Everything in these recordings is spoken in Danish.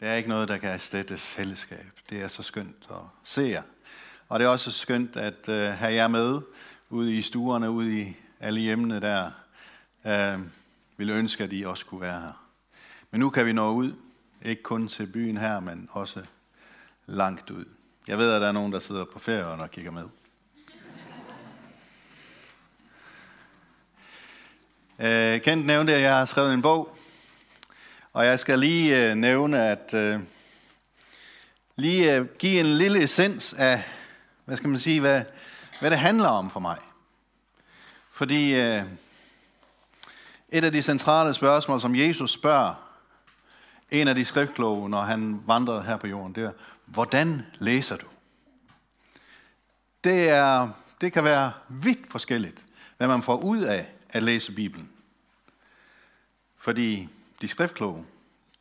Der er ikke noget, der kan erstatte fællesskab. Det er så skønt at se jer. Og det er også skønt at uh, have jer med ude i stuerne, ude i alle hjemmene der. Uh, ville ønske, at I også kunne være her. Men nu kan vi nå ud, ikke kun til byen her, men også langt ud. Jeg ved, at der er nogen, der sidder på ferie og kigger med. Uh, Kent nævnte, at jeg har skrevet en bog, og jeg skal lige øh, nævne, at øh, lige øh, give en lille essens af, hvad skal man sige, hvad, hvad det handler om for mig. Fordi øh, et af de centrale spørgsmål, som Jesus spørger en af de skriftkloge, når han vandrede her på jorden, det er, hvordan læser du? Det, er, det kan være vidt forskelligt, hvad man får ud af at læse Bibelen. Fordi de skriftkloge,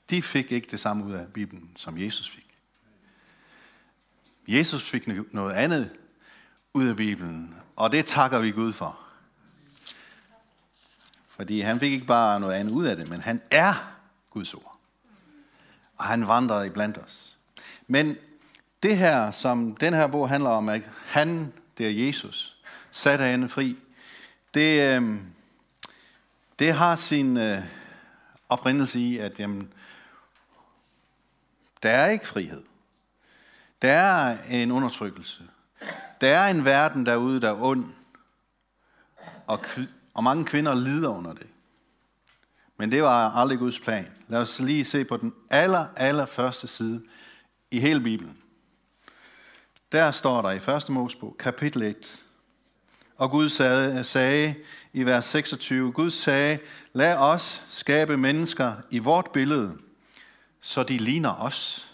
de fik ikke det samme ud af Bibelen, som Jesus fik. Jesus fik noget andet ud af Bibelen, og det takker vi Gud for. Fordi han fik ikke bare noget andet ud af det, men han er Guds ord. Og han vandrede iblandt os. Men det her, som den her bog handler om, at han, det er Jesus, satte hende fri, det, øhm, det har sin øh, oprindelse i, at jamen, der er ikke frihed. Der er en undertrykkelse. Der er en verden derude, der er ond. Og, og mange kvinder lider under det. Men det var aldrig Guds plan. Lad os lige se på den aller, aller første side i hele Bibelen. Der står der i 1. Mosebog, kapitel 1. Og Gud sagde, sagde i vers 26, Gud sagde, lad os skabe mennesker i vort billede, så de ligner os.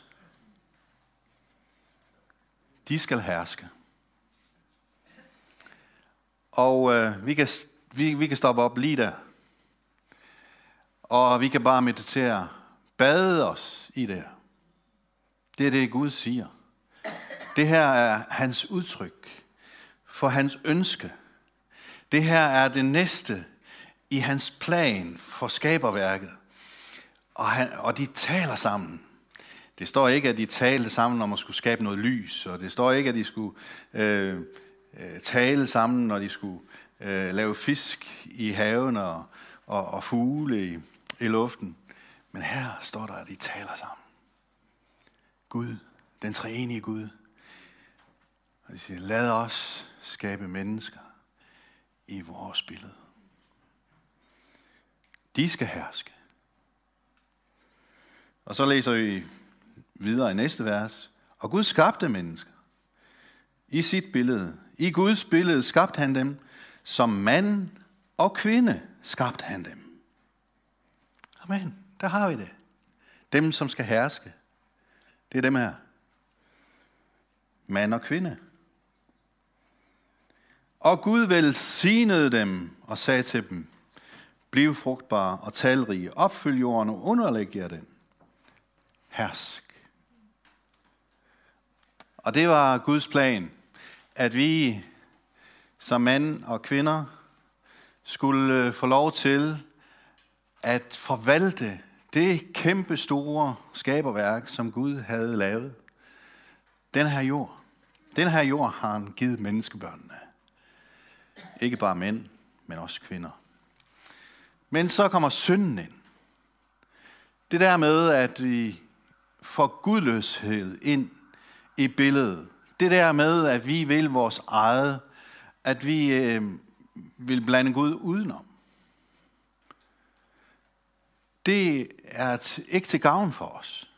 De skal herske. Og øh, vi, kan, vi, vi kan stoppe op lige der. Og vi kan bare meditere, bade os i det her. Det er det, Gud siger. Det her er hans udtryk for hans ønske. Det her er det næste i hans plan for skaberværket. Og, han, og de taler sammen. Det står ikke, at de talte sammen om at skulle skabe noget lys, og det står ikke, at de skulle øh, øh tale sammen, når de skulle øh, lave fisk i haven og, og, og fugle i, i luften. Men her står der, at de taler sammen. Gud, den treenige Gud. Og de siger, lad os skabe mennesker i vores billede. De skal herske. Og så læser vi videre i næste vers. Og Gud skabte mennesker i sit billede. I Guds billede skabte han dem. Som mand og kvinde skabte han dem. Amen. Der har vi det. Dem, som skal herske. Det er dem her. Mand og kvinde. Og Gud velsignede dem og sagde til dem, Bliv frugtbare og talrige, opfyld jorden og underlæg jer den. Hersk. Og det var Guds plan, at vi som mænd og kvinder skulle øh, få lov til at forvalte det kæmpe store skaberværk, som Gud havde lavet. Den her jord. Den her jord har han givet menneskebørnene. Ikke bare mænd, men også kvinder. Men så kommer synden ind. Det der med, at vi får gudløshed ind i billedet. Det der med, at vi vil vores eget, at vi øh, vil blande Gud udenom. Det er ikke til gavn for os.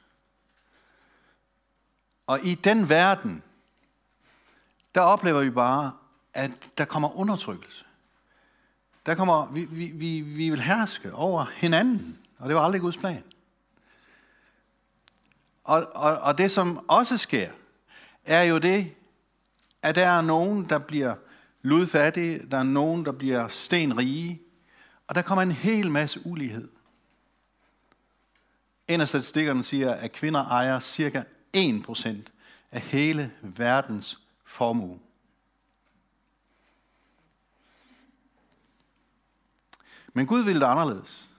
Og i den verden, der oplever vi bare, at der kommer undertrykkelse. Der kommer, vi, vi, vi, vi vil herske over hinanden, og det var aldrig Guds plan. Og, og, og det, som også sker, er jo det, at der er nogen, der bliver ludfattige, der er nogen, der bliver stenrige, og der kommer en hel masse ulighed. En af statistikkerne siger, at kvinder ejer cirka 1% af hele verdens formue. Men Gud ville det anderledes.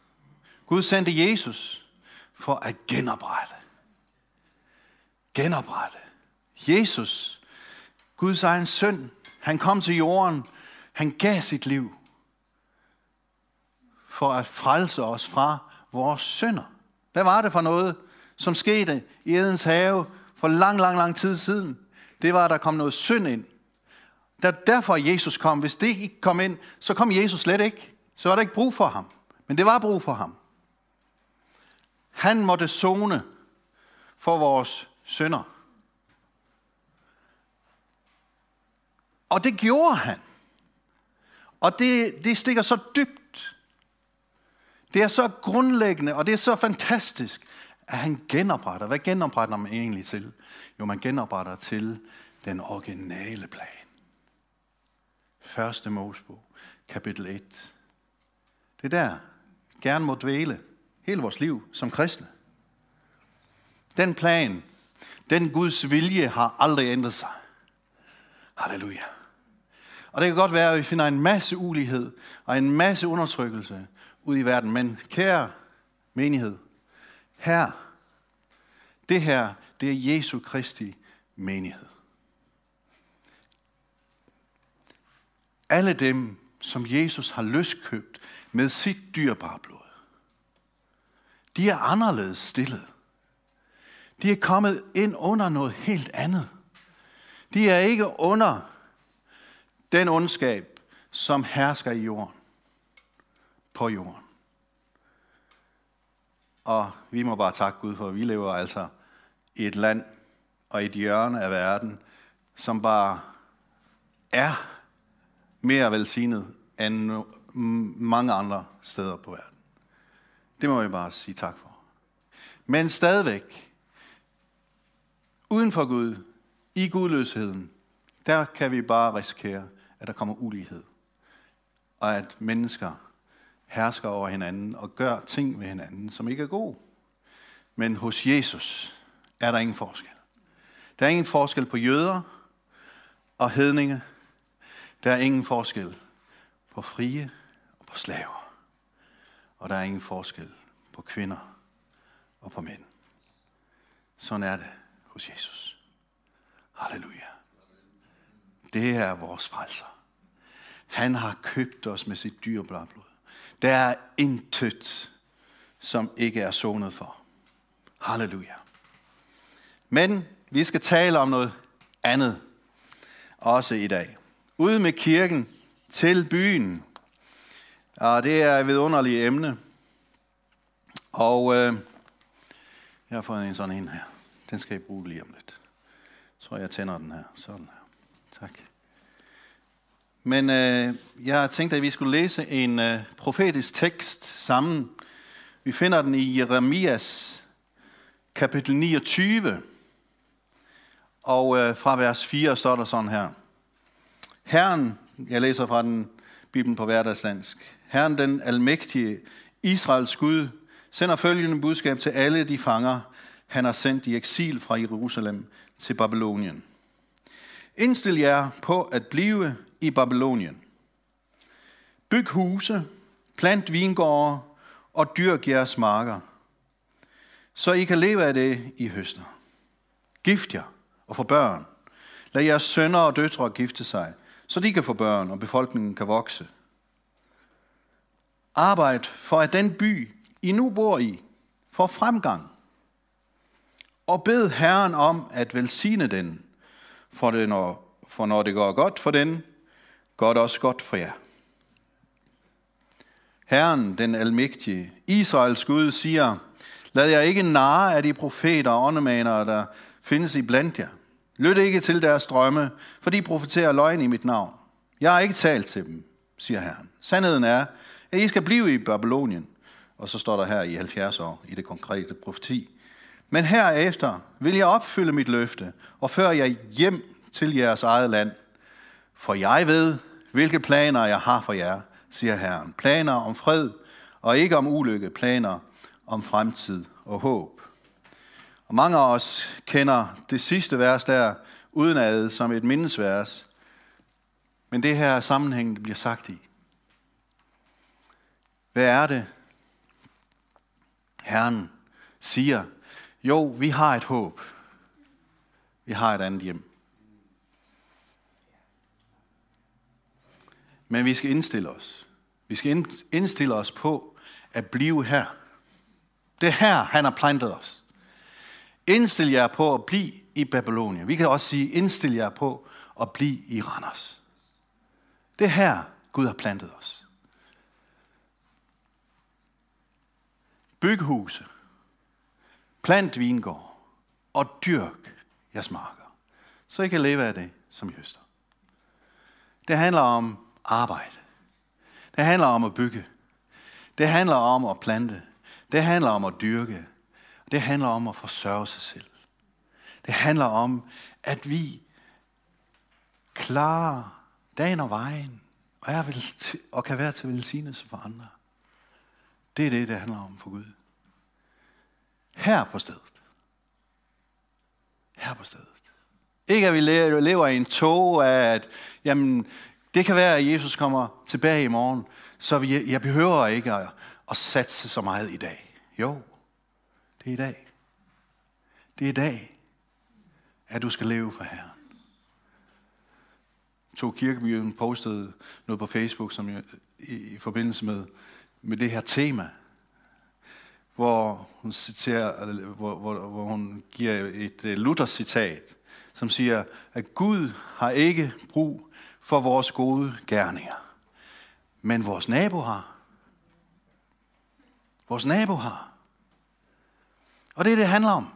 Gud sendte Jesus for at genoprette genoprette. Jesus, Guds egen søn, han kom til jorden, han gav sit liv for at frelse os fra vores synder. Hvad var det for noget, som skete i Edens have for lang, lang, lang tid siden? Det var, at der kom noget synd ind. Der, derfor Jesus kom. Hvis det ikke kom ind, så kom Jesus slet ikke. Så var der ikke brug for ham. Men det var brug for ham. Han måtte zone for vores synder. Og det gjorde han. Og det, det stikker så dybt. Det er så grundlæggende, og det er så fantastisk, at han genopretter. Hvad genopretter man egentlig til? Jo, man genopretter til den originale plan. Første Mosebog, kapitel 1. Det er der, gerne må dvæle hele vores liv som kristne. Den plan, den Guds vilje har aldrig ændret sig. Halleluja. Og det kan godt være, at vi finder en masse ulighed og en masse undertrykkelse ud i verden. Men kære menighed, her, det her, det er Jesu Kristi menighed. Alle dem, som Jesus har løskøbt med sit dyrbare blod, de er anderledes stillet. De er kommet ind under noget helt andet. De er ikke under den ondskab, som hersker i jorden. På jorden. Og vi må bare takke Gud for, at vi lever altså i et land og et hjørne af verden, som bare er mere velsignet end mange andre steder på verden. Det må jeg bare sige tak for. Men stadigvæk, uden for Gud, i gudløsheden, der kan vi bare risikere, at der kommer ulighed. Og at mennesker hersker over hinanden og gør ting ved hinanden, som ikke er gode. Men hos Jesus er der ingen forskel. Der er ingen forskel på jøder og hedninge. Der er ingen forskel på frie og på slaver. Og der er ingen forskel på kvinder og på mænd. Sådan er det hos Jesus. Halleluja. Det er vores frelser. Han har købt os med sit dyreblad blod. Der er intet, som ikke er sonet for. Halleluja. Men vi skal tale om noget andet også i dag. Ude med kirken til byen. Og det er et vidunderligt emne. Og øh, jeg har fået en sådan en her. Den skal I bruge lige om lidt. Så tror, jeg tænder den her. Sådan her. Tak. Men øh, jeg tænkte, at vi skulle læse en øh, profetisk tekst sammen. Vi finder den i Jeremias kapitel 29. Og øh, fra vers 4 står der sådan her. Herren, jeg læser fra den Bibelen på hverdagsdansk. Herren den almægtige, Israels Gud, sender følgende budskab til alle de fanger, han har sendt i eksil fra Jerusalem til Babylonien. Indstil jer på at blive i Babylonien. Byg huse, plant vingårde og dyrk jeres marker, så I kan leve af det i høster. Gift jer og få børn. Lad jeres sønner og døtre gifte sig, så de kan få børn og befolkningen kan vokse. Arbejd for, at den by, I nu bor i, får fremgang. Og bed Herren om at velsigne den, for, det når, for når det går godt for den, går det også godt for jer. Herren, den almægtige, Israels Gud, siger, lad jer ikke narre af de profeter og åndemanere, der findes i blandt jer. Lyt ikke til deres drømme, for de profeterer løgn i mit navn. Jeg har ikke talt til dem, siger Herren. Sandheden er, at I skal blive i Babylonien. Og så står der her i 70 år i det konkrete profeti. Men herefter vil jeg opfylde mit løfte og føre jer hjem til jeres eget land. For jeg ved, hvilke planer jeg har for jer, siger Herren. Planer om fred og ikke om ulykke. Planer om fremtid og håb. Og mange af os kender det sidste vers der udenad som et mindesvers. Men det her sammenhæng, det bliver sagt i. Hvad er det, Herren siger? Jo, vi har et håb. Vi har et andet hjem. Men vi skal indstille os. Vi skal indstille os på at blive her. Det er her, han har plantet os. Indstil jer på at blive i Babylonien. Vi kan også sige, indstil jer på at blive i Randers. Det er her, Gud har plantet os. Byggehuse, plant vingård og dyrk jeres marker, så I kan leve af det, som I høster. Det handler om arbejde. Det handler om at bygge. Det handler om at plante. Det handler om at dyrke. Det handler om at forsørge sig selv. Det handler om, at vi klarer dagen og vejen, og, er vel til, og kan være til velsignelse for andre. Det er det, det handler om for Gud. Her på stedet. Her på stedet. Ikke at vi lever i en tog at jamen, det kan være, at Jesus kommer tilbage i morgen, så vi, jeg behøver ikke at, at satse så meget i dag. Jo, det er i dag. Det er i dag, at du skal leve for Herren. To Kirkebyen postede noget på Facebook som jeg, i, i forbindelse med, med det her tema, hvor hun, citerer, hvor, hvor, hvor hun giver et uh, Luther-citat, som siger, at Gud har ikke brug for vores gode gerninger. Men vores nabo har. Vores nabo har. Og det er det, det handler om.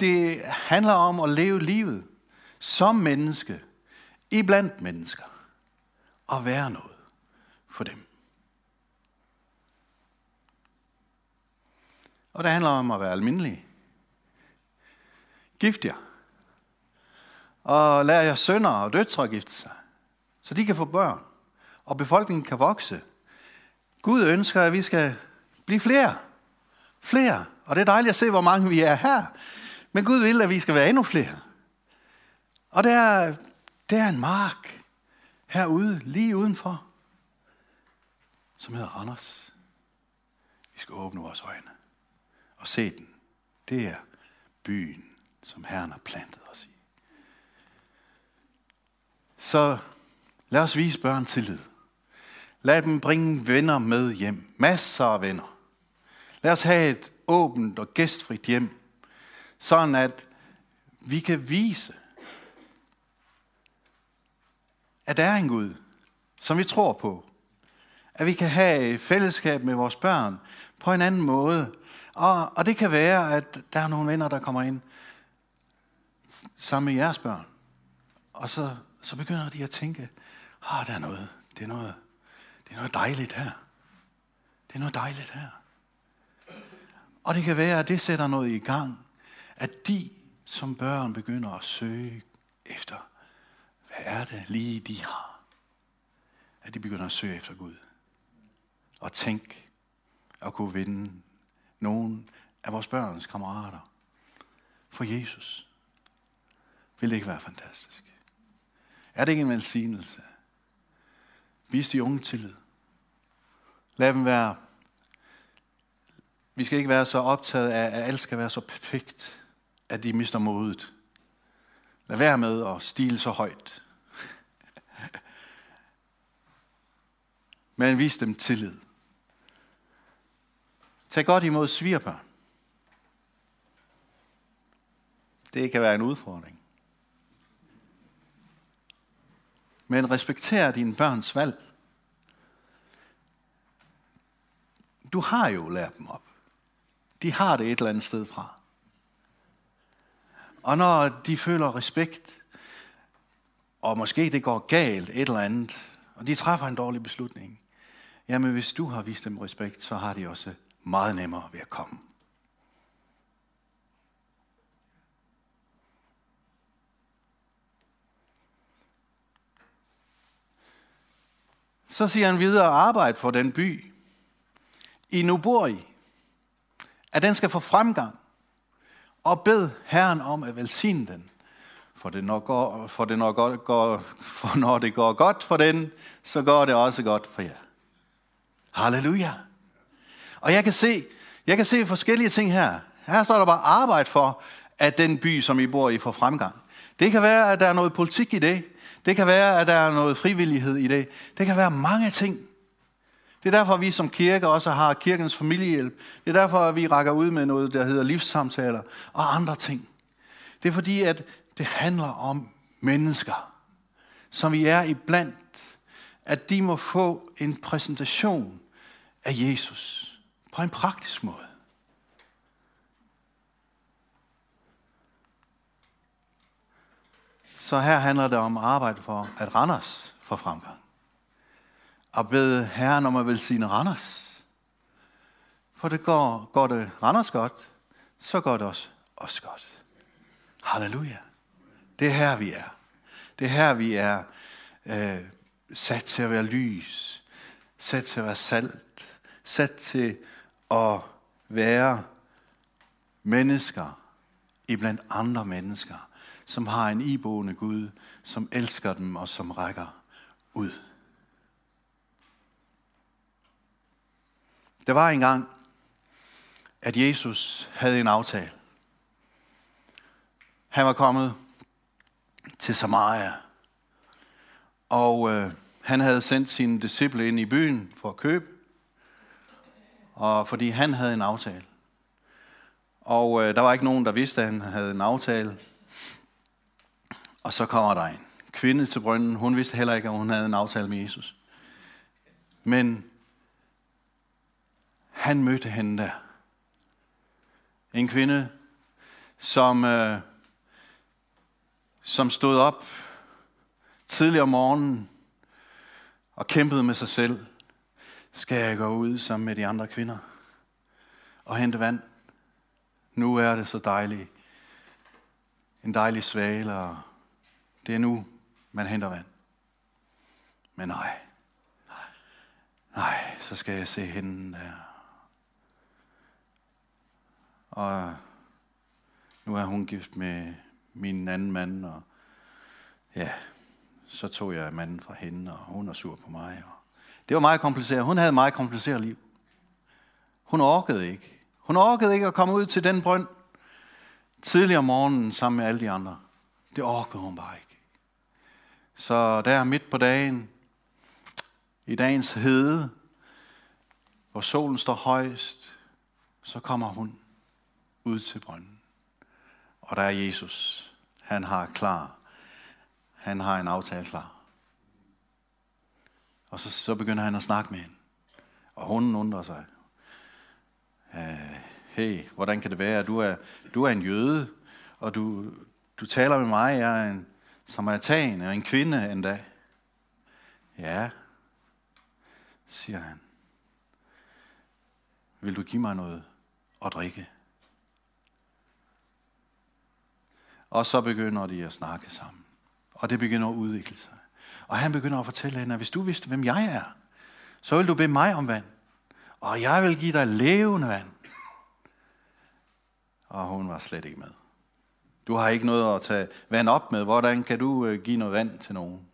Det handler om at leve livet som menneske, iblandt mennesker, og være noget for dem. Og det handler om at være almindelig. Gift jer. Og lad jer sønner og døtre gifte sig, så de kan få børn, og befolkningen kan vokse. Gud ønsker, at vi skal blive flere. Flere. Og det er dejligt at se, hvor mange vi er her. Men Gud vil, at vi skal være endnu flere. Og der er, der er en mark herude, lige udenfor, som hedder Randers. Vi skal åbne vores øjne og se den. Det er byen, som Herren har plantet os i. Så lad os vise børn tillid. Lad dem bringe venner med hjem. Masser af venner. Lad os have et åbent og gæstfrit hjem, sådan at vi kan vise, at der er en Gud, som vi tror på. At vi kan have fællesskab med vores børn på en anden måde. Og, og det kan være, at der er nogle venner, der kommer ind sammen med jeres børn. Og så, så begynder de at tænke, ah, der er noget, det er noget, det er noget dejligt her. Det er noget dejligt her. Og det kan være, at det sætter noget i gang, at de som børn begynder at søge efter, hvad er det lige de har? At de begynder at søge efter Gud. Og tænk at kunne vinde nogen af vores børns kammerater for Jesus. Vil det ikke være fantastisk? Er det ikke en velsignelse? Vis de unge tillid. Lad dem være. Vi skal ikke være så optaget af, at alt skal være så perfekt at de mister modet. Lad være med at stile så højt. Men vis dem tillid. Tag godt imod svigerbørn. Det kan være en udfordring. Men respekter dine børns valg. Du har jo lært dem op. De har det et eller andet sted fra. Og når de føler respekt, og måske det går galt et eller andet, og de træffer en dårlig beslutning, jamen hvis du har vist dem respekt, så har de også meget nemmere ved at komme. Så siger han videre, arbejde for den by, i nu bor i, at den skal få fremgang, og bed Herren om at velsigne den. For, det når, går, for, det når, går, går, for når det går godt for den, så går det også godt for jer. Halleluja. Og jeg kan se, Jeg kan se forskellige ting her. Her står der bare arbejde for, at den by, som I bor i, får fremgang. Det kan være, at der er noget politik i det. Det kan være, at der er noget frivillighed i det. Det kan være mange ting. Det er derfor, at vi som kirke også har kirkens familiehjælp. Det er derfor, at vi rækker ud med noget, der hedder livssamtaler og andre ting. Det er fordi, at det handler om mennesker, som vi er iblandt, at de må få en præsentation af Jesus på en praktisk måde. Så her handler det om arbejde for, at Randers får fremgang at bede Herren om at velsigne Randers. For det går, går det Randers godt, så går det også os godt. Halleluja. Det er her, vi er. Det er her, vi er øh, sat til at være lys, sat til at være salt, sat til at være mennesker iblandt andre mennesker, som har en iboende Gud, som elsker dem og som rækker ud. Der var engang, at Jesus havde en aftale. Han var kommet til Samaria, og øh, han havde sendt sine disciple ind i byen for at købe, og fordi han havde en aftale. Og øh, der var ikke nogen, der vidste, at han havde en aftale. Og så kommer der en kvinde til brønden. Hun vidste heller ikke, at hun havde en aftale med Jesus. Men han mødte hende der. En kvinde, som, øh, som stod op tidligere om morgenen og kæmpede med sig selv. Skal jeg gå ud sammen med de andre kvinder og hente vand? Nu er det så dejligt. En dejlig svale, og det er nu, man henter vand. Men nej, nej, så skal jeg se hende der. Og nu er hun gift med min anden mand, og ja, så tog jeg manden fra hende, og hun er sur på mig. Og det var meget kompliceret. Hun havde et meget kompliceret liv. Hun orkede ikke. Hun orkede ikke at komme ud til den brønd tidligere om morgenen sammen med alle de andre. Det orkede hun bare ikke. Så der midt på dagen, i dagens hede, hvor solen står højst, så kommer hun ud til brønden. Og der er Jesus. Han har klar. Han har en aftale klar. Og så, så begynder han at snakke med hende. Og hun undrer sig. Øh, hey, hvordan kan det være, at du er, du er en jøde, og du, du taler med mig, jeg er en samaritan, og en kvinde endda. Ja, siger han. Vil du give mig noget at drikke? Og så begynder de at snakke sammen. Og det begynder at udvikle sig. Og han begynder at fortælle hende, at hvis du vidste, hvem jeg er, så vil du bede mig om vand. Og jeg vil give dig levende vand. Og hun var slet ikke med. Du har ikke noget at tage vand op med. Hvordan kan du øh, give noget vand til nogen?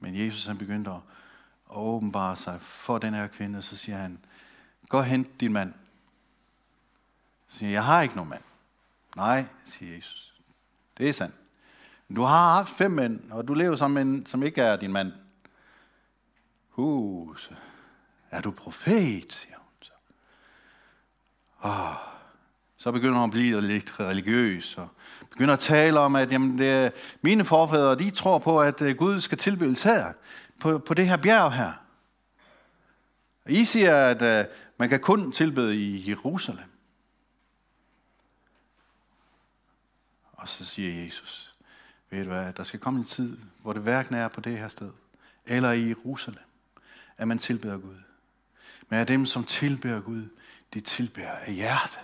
Men Jesus han begyndte at åbenbare sig for den her kvinde, så siger han, gå og hent din mand. Så siger jeg har ikke nogen mand. Nej, siger Jesus. Det er sandt. Du har haft fem mænd, og du lever som en, som ikke er din mand. Hus, er du profet, siger hun så. Oh, så begynder hun at blive lidt religiøs, og begynder at tale om, at jamen, det er, mine forfædre, de tror på, at øh, Gud skal tilbydes her, på, på det her bjerg her. Og I siger, at uh, man kan kun tilbede i Jerusalem. Og så siger Jesus, ved du hvad, der skal komme en tid, hvor det hverken er på det her sted, eller i Jerusalem, at man tilbeder Gud. Men at dem, som tilbeder Gud, de tilbeder af hjerte.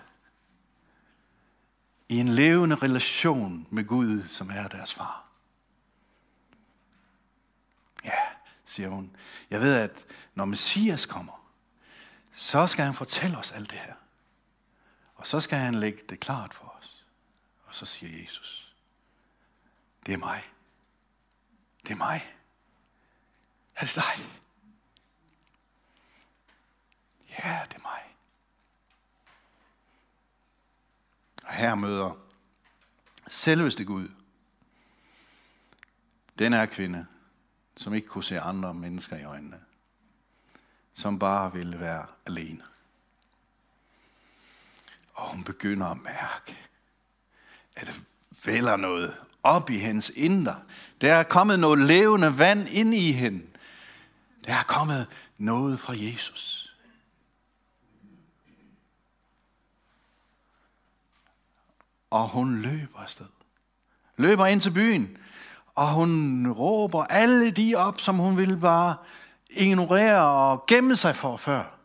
I en levende relation med Gud, som er deres far. Ja, siger hun. Jeg ved, at når Messias kommer, så skal han fortælle os alt det her. Og så skal han lægge det klart for os. Og så siger Jesus, det er mig. Det er mig. Er det dig? Ja, det er mig. Og her møder selveste Gud den er kvinde, som ikke kunne se andre mennesker i øjnene, som bare ville være alene. Og hun begynder at mærke, at vælger noget op i hendes indre. Der er kommet noget levende vand ind i hende. Der er kommet noget fra Jesus. Og hun løber afsted. Løber ind til byen. Og hun råber alle de op, som hun ville bare ignorere og gemme sig for før.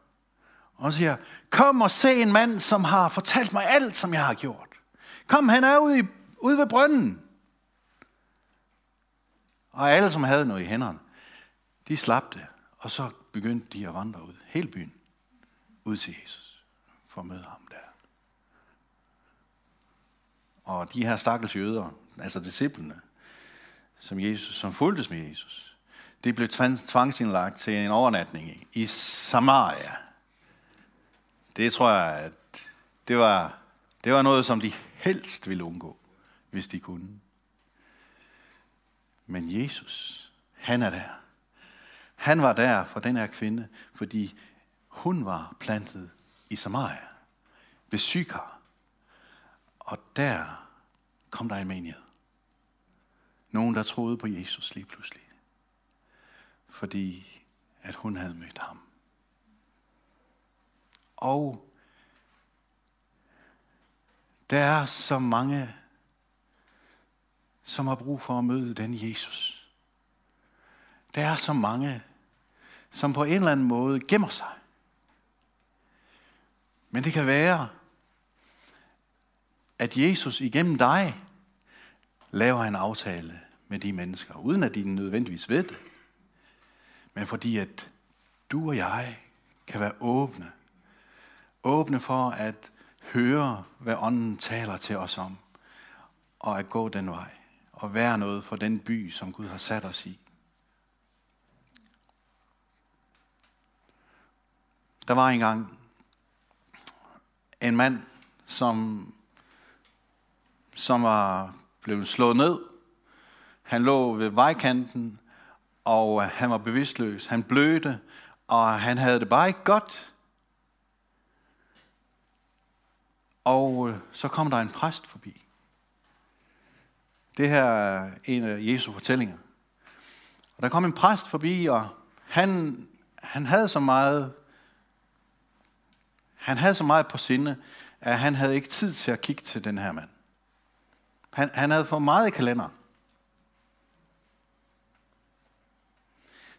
Og hun siger, kom og se en mand, som har fortalt mig alt, som jeg har gjort. Kom, han er ude, i, ude ved brønden. Og alle, som havde noget i hænderne, de slap det. Og så begyndte de at vandre ud, hele byen, ud til Jesus, for at møde ham der. Og de her stakkels jøder, altså disciplene, som, Jesus, som fulgtes med Jesus, de blev tvangsindlagt til en overnatning i Samaria. Det tror jeg, at det var, det var noget, som de helst ville undgå, hvis de kunne. Men Jesus, han er der. Han var der for den her kvinde, fordi hun var plantet i Samaria, ved Sykar. Og der kom der en menighed. Nogen, der troede på Jesus lige pludselig. Fordi at hun havde mødt ham. Og der er så mange, som har brug for at møde den Jesus. Der er så mange, som på en eller anden måde gemmer sig. Men det kan være, at Jesus igennem dig laver en aftale med de mennesker, uden at de nødvendigvis ved det. Men fordi at du og jeg kan være åbne. Åbne for at høre, hvad ånden taler til os om. Og at gå den vej. Og være noget for den by, som Gud har sat os i. Der var engang en mand, som, som var blevet slået ned. Han lå ved vejkanten, og han var bevidstløs. Han blødte, og han havde det bare ikke godt. Og øh, så kom der en præst forbi. Det her er en af Jesu fortællinger. Og der kom en præst forbi, og han, han havde så meget han havde så meget på sinde, at han havde ikke tid til at kigge til den her mand. Han, han havde for meget i kalenderen.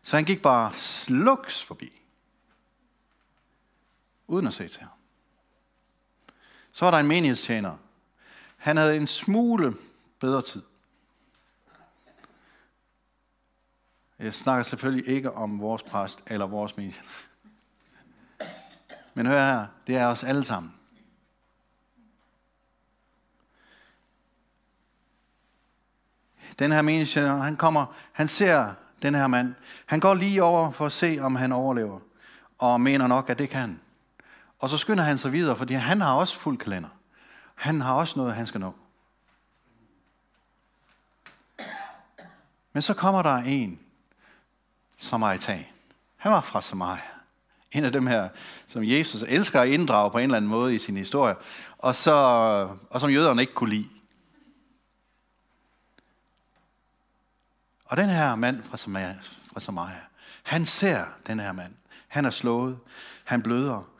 Så han gik bare sluks forbi. Uden at se til ham. Så var der en menighedstjener. Han havde en smule bedre tid. Jeg snakker selvfølgelig ikke om vores præst eller vores menighed. Men hør her, det er os alle sammen. Den her menighedstjener, han kommer, han ser den her mand. Han går lige over for at se, om han overlever. Og mener nok, at det kan. Og så skynder han sig videre, fordi han har også fuld kalender. Han har også noget, han skal nå. Men så kommer der en samaritan. Han var fra Samaria. En af dem her, som Jesus elsker at inddrage på en eller anden måde i sin historie, og, så, og som jøderne ikke kunne lide. Og den her mand fra Samaria, fra Samaria, han ser den her mand. Han er slået, han bløder,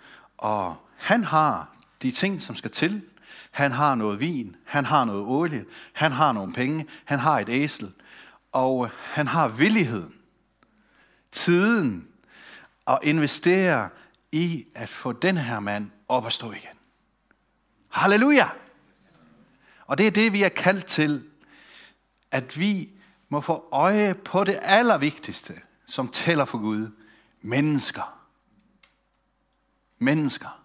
og han har de ting, som skal til. Han har noget vin, han har noget olie, han har nogle penge, han har et æsel, og han har villigheden, tiden at investere i at få den her mand op at stå igen. Halleluja! Og det er det, vi er kaldt til, at vi må få øje på det allervigtigste, som tæller for Gud. Mennesker. Mennesker.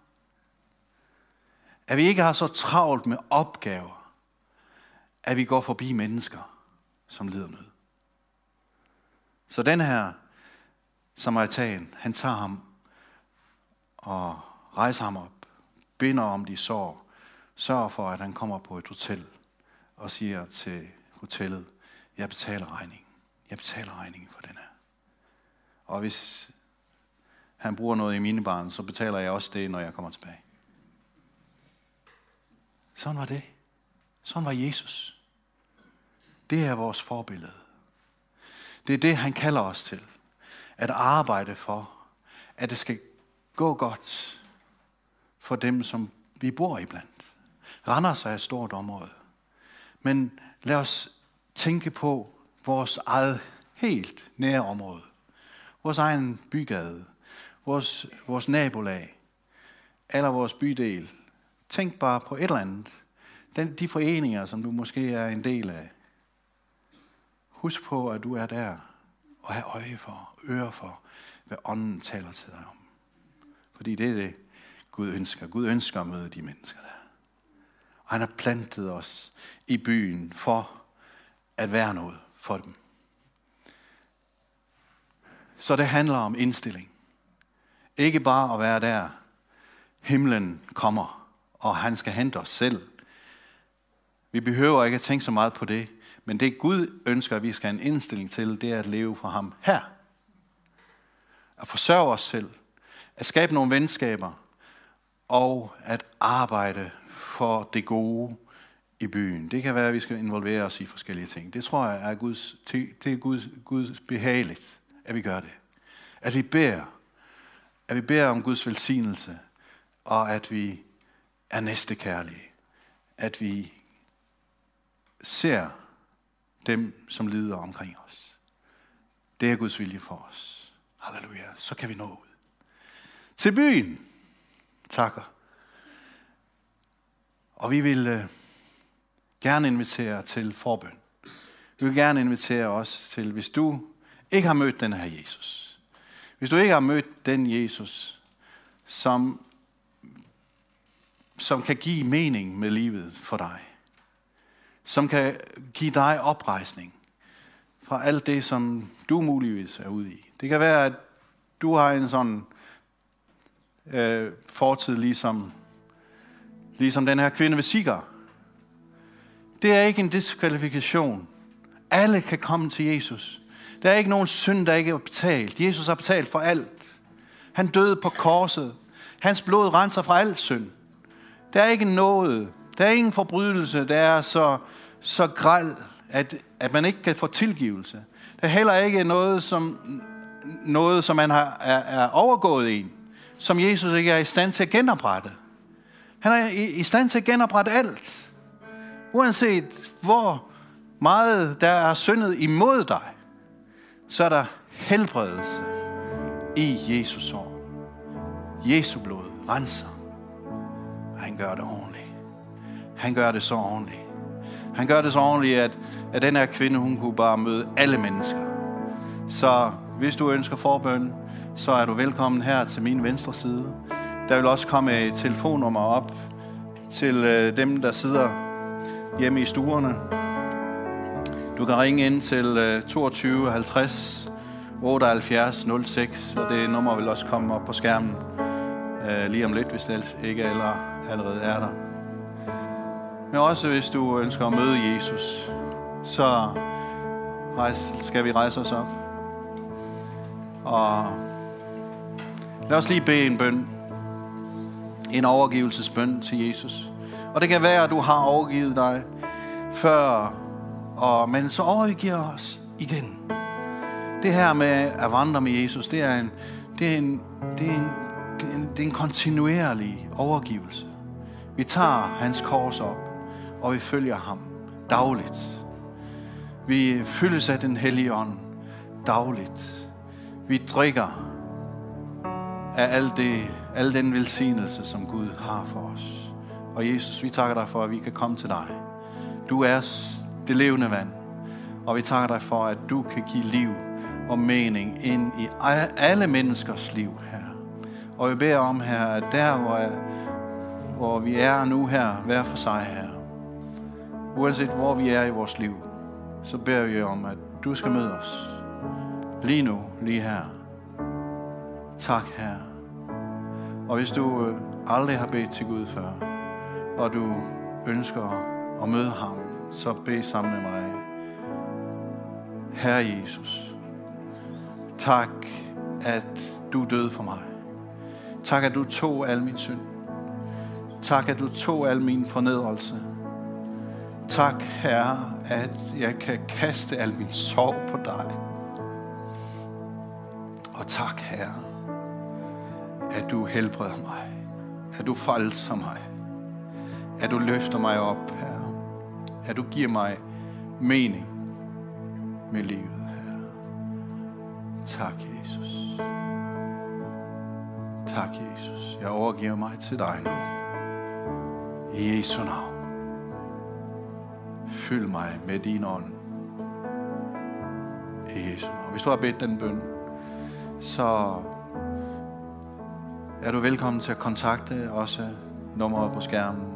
At vi ikke har så travlt med opgaver, at vi går forbi mennesker, som lider nød. Så den her samaritan, han tager ham og rejser ham op, binder om de sår, sørger for, at han kommer på et hotel og siger til hotellet, jeg betaler regningen. Jeg betaler regningen for den her. Og hvis han bruger noget i mine barn, så betaler jeg også det, når jeg kommer tilbage. Sådan var det. Sådan var Jesus. Det er vores forbillede. Det er det, han kalder os til. At arbejde for, at det skal gå godt for dem, som vi bor iblandt. Randers er et stort område. Men lad os tænke på vores eget helt nære område. Vores egen bygade. Vores, vores nabolag. Eller vores bydel. Tænk bare på et eller andet. Den, de foreninger, som du måske er en del af. Husk på, at du er der og have øje for, øre for, hvad ånden taler til dig om. Fordi det er det, Gud ønsker. Gud ønsker at møde de mennesker der. Og han har plantet os i byen for at være noget for dem. Så det handler om indstilling. Ikke bare at være der, himlen kommer, og han skal hente os selv. Vi behøver ikke at tænke så meget på det, men det Gud ønsker, at vi skal have en indstilling til, det er at leve for ham her. At forsørge os selv. At skabe nogle venskaber. Og at arbejde for det gode i byen. Det kan være, at vi skal involvere os i forskellige ting. Det tror jeg er Guds, det er Guds, Guds behageligt, at vi gør det. At vi beder. At vi beder om Guds velsignelse. Og at vi er næstekærlige. At vi ser dem, som lider omkring os. Det er Guds vilje for os. Halleluja. Så kan vi nå ud. Til byen. Takker. Og vi vil uh, gerne invitere til forbøn. Vi vil gerne invitere os til, hvis du ikke har mødt den her Jesus. Hvis du ikke har mødt den Jesus, som, som kan give mening med livet for dig som kan give dig oprejsning fra alt det, som du muligvis er ude i. Det kan være, at du har en sådan øh, fortid, ligesom, ligesom den her kvinde ved Sigar. Det er ikke en diskvalifikation. Alle kan komme til Jesus. Der er ikke nogen synd, der ikke er betalt. Jesus har betalt for alt. Han døde på korset. Hans blod renser fra alt synd. Der er ikke noget, der er ingen forbrydelse, der er så, så græld, at, at man ikke kan få tilgivelse. Der er heller ikke noget, som, noget, som man har, er, er overgået en, som Jesus ikke er i stand til at genoprette. Han er i, i stand til at genoprette alt. Uanset hvor meget der er syndet imod dig, så er der helbredelse i Jesus år. Jesu blod renser. Han gør det ordentligt. Han gør det så ordentligt. Han gør det så ordentligt, at, at den her kvinde, hun kunne bare møde alle mennesker. Så hvis du ønsker forbøn, så er du velkommen her til min venstre side. Der vil også komme et telefonnummer op til øh, dem, der sidder hjemme i stuerne. Du kan ringe ind til 22 50 78 06, og det nummer vil også komme op på skærmen øh, lige om lidt, hvis det ikke allerede er der. Men også hvis du ønsker at møde Jesus, så skal vi rejse os op. Og lad os lige bede en bøn. En overgivelsesbøn til Jesus. Og det kan være, at du har overgivet dig før, og, men så overgiver os igen. Det her med at vandre med Jesus, det er en, det er en, det er en, det er en, det er en kontinuerlig overgivelse. Vi tager hans kors op og vi følger ham dagligt. Vi fyldes af den hellige ånd dagligt. Vi drikker af al, det, al den velsignelse, som Gud har for os. Og Jesus, vi takker dig for, at vi kan komme til dig. Du er det levende vand. Og vi takker dig for, at du kan give liv og mening ind i alle menneskers liv her. Og vi beder om her, at der, hvor, hvor vi er nu her, hver for sig her, uanset hvor vi er i vores liv, så beder vi om, at du skal møde os. Lige nu, lige her. Tak, her. Og hvis du øh, aldrig har bedt til Gud før, og du ønsker at møde ham, så bed sammen med mig. Herre Jesus, tak, at du døde for mig. Tak, at du tog al min synd. Tak, at du tog al min fornedrelse. Tak, Herre, at jeg kan kaste al min sorg på dig. Og tak, Herre, at du helbreder mig. At du falser mig. At du løfter mig op, Herre. At du giver mig mening med livet, Herre. Tak, Jesus. Tak, Jesus. Jeg overgiver mig til dig nu. I Jesu navn. Fyld mig med din ånd. I Jesu navn. Hvis du har bedt den bøn, så er du velkommen til at kontakte også nummeret på skærmen,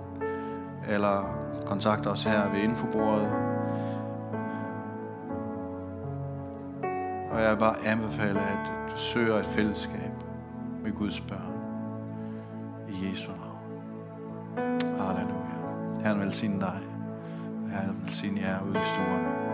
eller kontakte os her ved infobordet. Og jeg vil bare anbefale, at du søger et fællesskab med Guds børn. I Jesu navn. Halleluja. Herren velsigne dig. Herren velsigne jer ude i stuerne.